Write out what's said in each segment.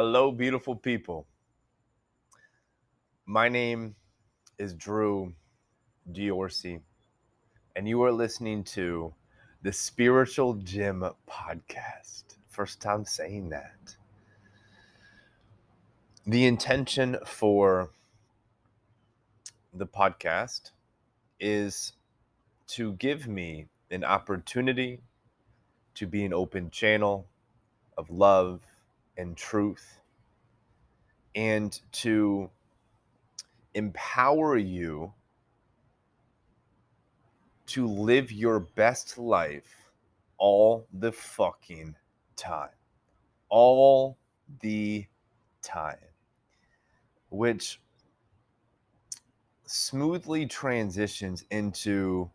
Hello, beautiful people. My name is Drew Diorsi, and you are listening to the Spiritual Gym Podcast. First time saying that. The intention for the podcast is to give me an opportunity to be an open channel of love and truth and to empower you to live your best life all the fucking time. All the time. Which smoothly transitions into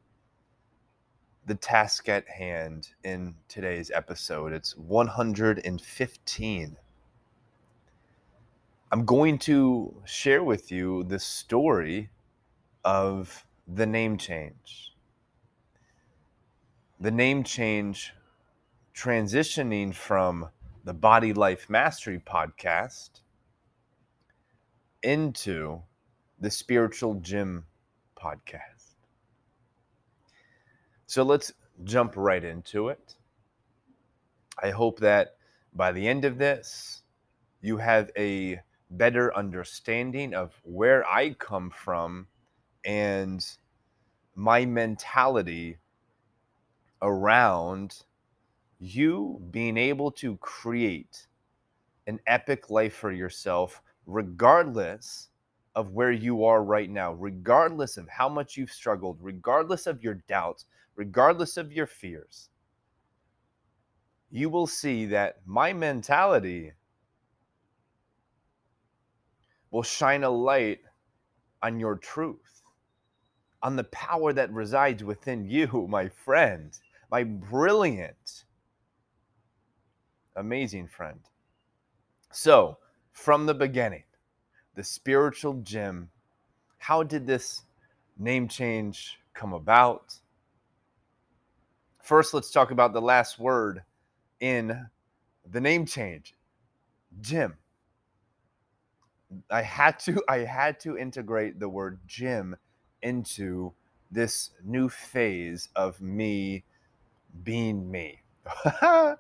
the task at hand in today's episode. It's 115. I'm going to share with you the story of the name change. The name change transitioning from the Body Life Mastery podcast into the Spiritual Gym podcast. So let's jump right into it. I hope that by the end of this, you have a better understanding of where I come from and my mentality around you being able to create an epic life for yourself, regardless of where you are right now, regardless of how much you've struggled, regardless of your doubts, regardless of your fears, you will see that my mentality will shine a light on your truth, on the power that resides within you, my friend, my brilliant, amazing friend. So, from the beginning, the spiritual gym, how did this name change come about? First, let's talk about the last word in the name change gym. I had to I had to integrate the word gym into this new phase of me being me.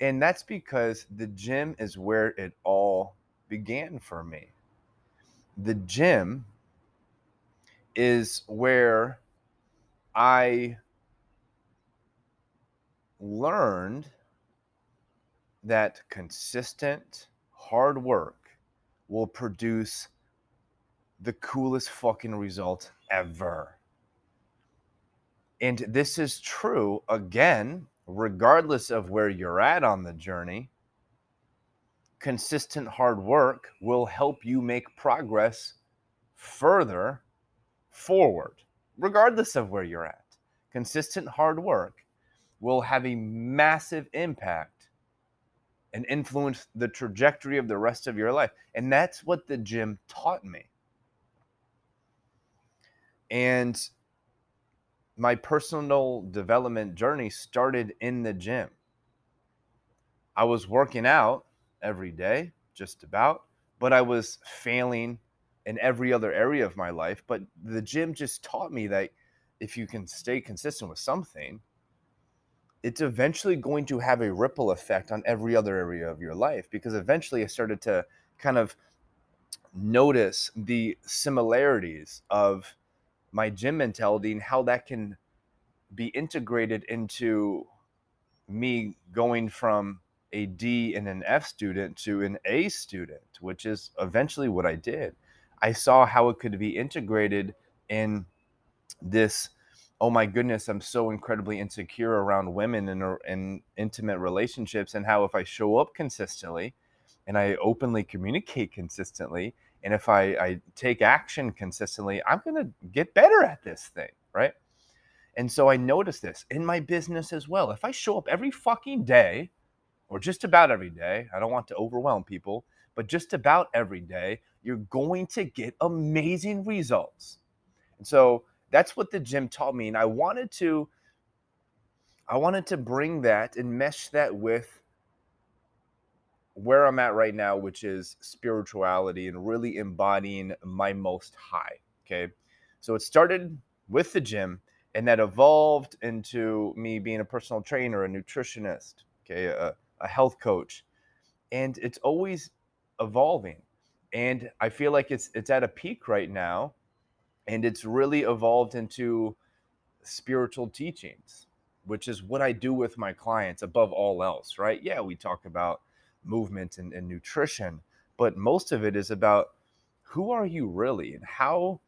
and that's because the gym is where it all began for me. The gym is where I learned that consistent hard work will produce the coolest fucking result ever. And this is true again, regardless of where you're at on the journey. Consistent hard work will help you make progress further forward, regardless of where you're at. Consistent hard work will have a massive impact and influence the trajectory of the rest of your life. And that's what the gym taught me. And my personal development journey started in the gym. I was working out every day, just about, but I was failing in every other area of my life. But the gym just taught me that if you can stay consistent with something, it's eventually going to have a ripple effect on every other area of your life because eventually I started to kind of notice the similarities of my gym mentality and how that can be integrated into me going from a D and an F student to an A student, which is eventually what I did. I saw how it could be integrated in this oh my goodness, I'm so incredibly insecure around women and in intimate relationships, and how if I show up consistently and I openly communicate consistently, and if I, I take action consistently, I'm to get better at this thing, right? And so I notice this in my business as well. If I show up every fucking day, or just about every day, I don't want to overwhelm people, but just about every day, you're going to get amazing results. And so that's what the gym taught me and i wanted to i wanted to bring that and mesh that with where I'm at right now, which is spirituality and really embodying my most high. Okay. So it started with the gym and that evolved into me being a personal trainer, a nutritionist, okay, a, a health coach. And it's always evolving. And I feel like it's it's at a peak right now. And it's really evolved into spiritual teachings, which is what I do with my clients above all else, right? Yeah, we talk about movement and, and nutrition, but most of it is about who are you really and how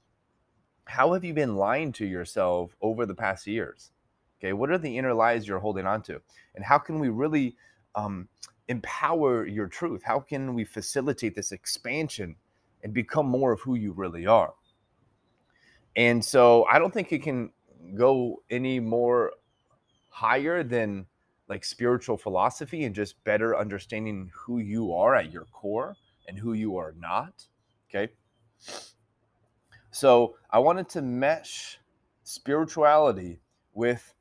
how have you been lying to yourself over the past years? Okay, what are the inner lies you're holding on to? And how can we really um, empower your truth? How can we facilitate this expansion and become more of who you really are? And so I don't think it can go any more higher than like spiritual philosophy and just better understanding who you are at your core and who you are not. Okay. So I wanted to mesh spirituality with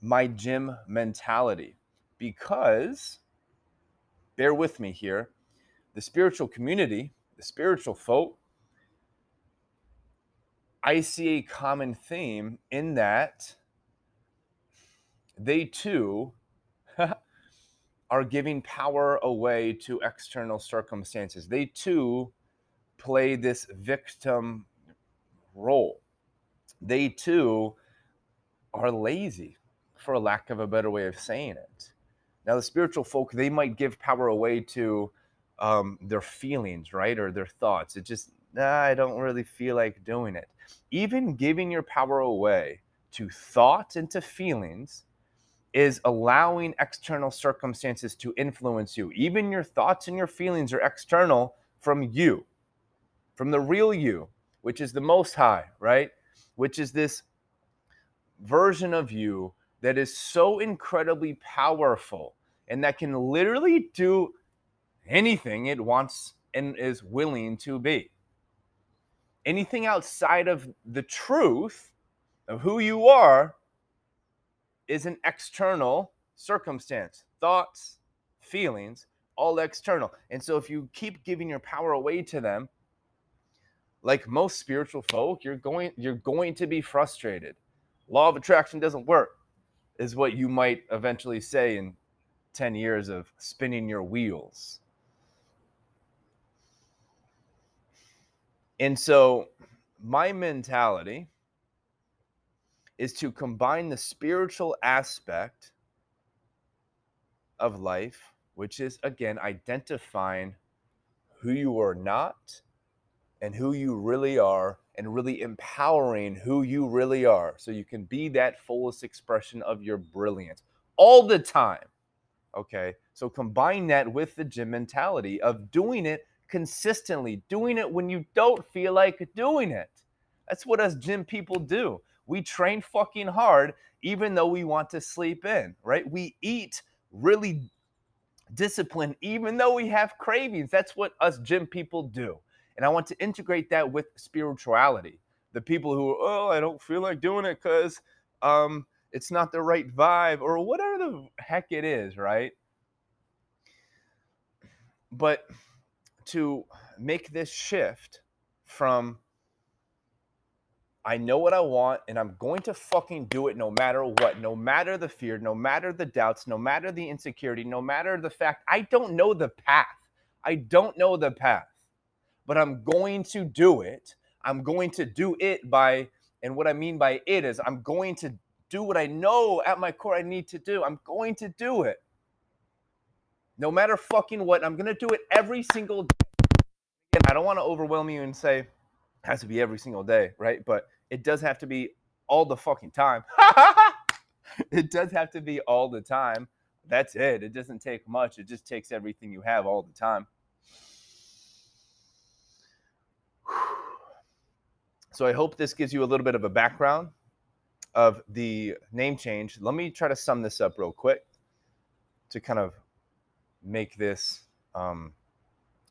my gym mentality because, bear with me here, the spiritual community, the spiritual folk, I see a common theme in that they too are giving power away to external circumstances. They too play this victim role. They too are lazy, for lack of a better way of saying it. Now, the spiritual folk, they might give power away to um, their feelings, right? Or their thoughts. It just, nah, I don't really feel like doing it. Even giving your power away to thoughts and to feelings is allowing external circumstances to influence you. Even your thoughts and your feelings are external from you, from the real you, which is the most high, right? Which is this version of you that is so incredibly powerful and that can literally do anything it wants and is willing to be. Anything outside of the truth of who you are is an external circumstance, thoughts, feelings, all external. And so if you keep giving your power away to them, like most spiritual folk, you're going you're going to be frustrated. Law of attraction doesn't work is what you might eventually say in 10 years of spinning your wheels. And so my mentality is to combine the spiritual aspect of life, which is again identifying who you are not and who you really are, and really empowering who you really are so you can be that fullest expression of your brilliance all the time. Okay. So combine that with the gym mentality of doing it consistently, doing it when you don't feel like doing it. That's what us gym people do. We train fucking hard, even though we want to sleep in, right? We eat really disciplined, even though we have cravings. That's what us gym people do. And I want to integrate that with spirituality. The people who, oh, I don't feel like doing it because um, it's not the right vibe or whatever the heck it is, right? But to make this shift from I know what I want and I'm going to fucking do it no matter what, no matter the fear, no matter the doubts, no matter the insecurity, no matter the fact I don't know the path. I don't know the path, but I'm going to do it. I'm going to do it by, and what I mean by it is I'm going to do what I know at my core I need to do. I'm going to do it. No matter fucking what, I'm to do it every single day. Again, I don't want to overwhelm you and say, it has to be every single day, right? But it does have to be all the fucking time. it does have to be all the time. That's it. It doesn't take much. It just takes everything you have all the time. So I hope this gives you a little bit of a background of the name change. Let me try to sum this up real quick to kind of make this um,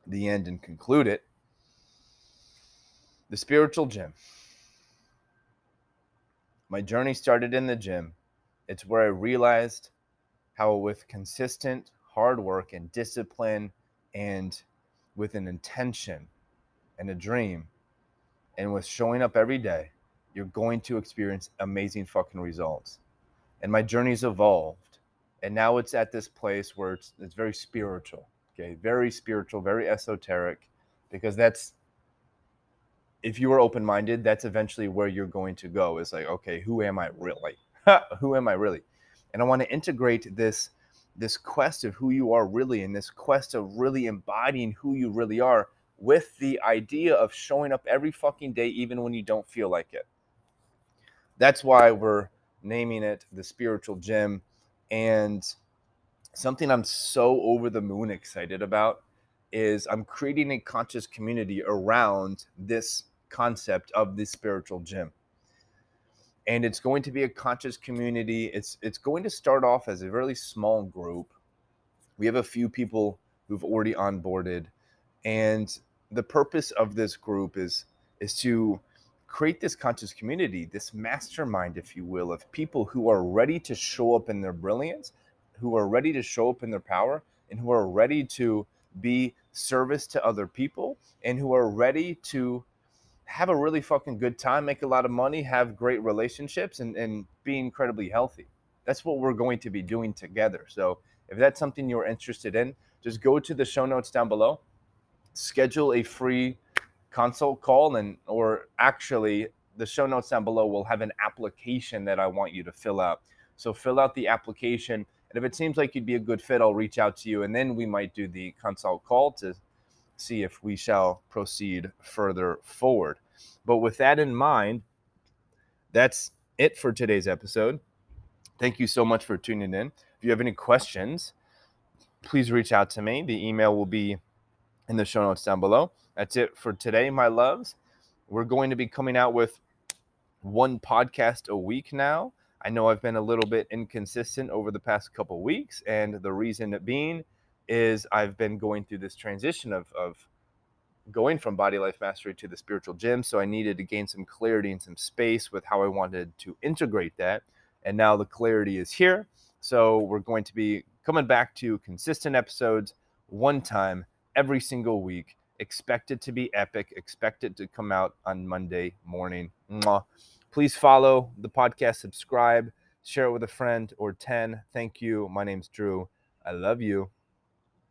the end and conclude it the spiritual gym. My journey started in the gym. It's where I realized how, with consistent hard work and discipline and with an intention and a dream and with showing up every day, you're going to experience amazing fucking results. And my journey's evolved. And now it's at this place where it's, it's very spiritual. Okay. Very spiritual, very esoteric, because that's, if you are open minded, that's eventually where you're going to go. Is like, okay, who am I really? who am I really? And I want to integrate this this quest of who you are really and this quest of really embodying who you really are with the idea of showing up every fucking day even when you don't feel like it. That's why we're naming it the spiritual gym and something I'm so over the moon excited about is I'm creating a conscious community around this concept of the spiritual gym and it's going to be a conscious community. It's it's going to start off as a really small group. We have a few people who've already onboarded, and the purpose of this group is is to create this conscious community, this mastermind, if you will, of people who are ready to show up in their brilliance, who are ready to show up in their power, and who are ready to be service to other people, and who are ready to have a really fucking good time, make a lot of money, have great relationships, and, and be incredibly healthy. That's what we're going to be doing together. So if that's something you're interested in, just go to the show notes down below, schedule a free consult call, and or actually the show notes down below will have an application that I want you to fill out. So fill out the application. And if it seems like you'd be a good fit, I'll reach out to you and then we might do the consult call to see if we shall proceed further forward. But with that in mind, that's it for today's episode. Thank you so much for tuning in. If you have any questions, please reach out to me. The email will be in the show notes down below. That's it for today, my loves. We're going to be coming out with one podcast a week now. I know I've been a little bit inconsistent over the past couple weeks, and the reason being is I've been going through this transition of, of going from body life mastery to the spiritual gym. So I needed to gain some clarity and some space with how I wanted to integrate that. And now the clarity is here. So we're going to be coming back to consistent episodes one time every single week. Expect it to be epic. Expect it to come out on Monday morning. Mwah. Please follow the podcast, subscribe, share it with a friend or 10. Thank you. My name's Drew. I love you.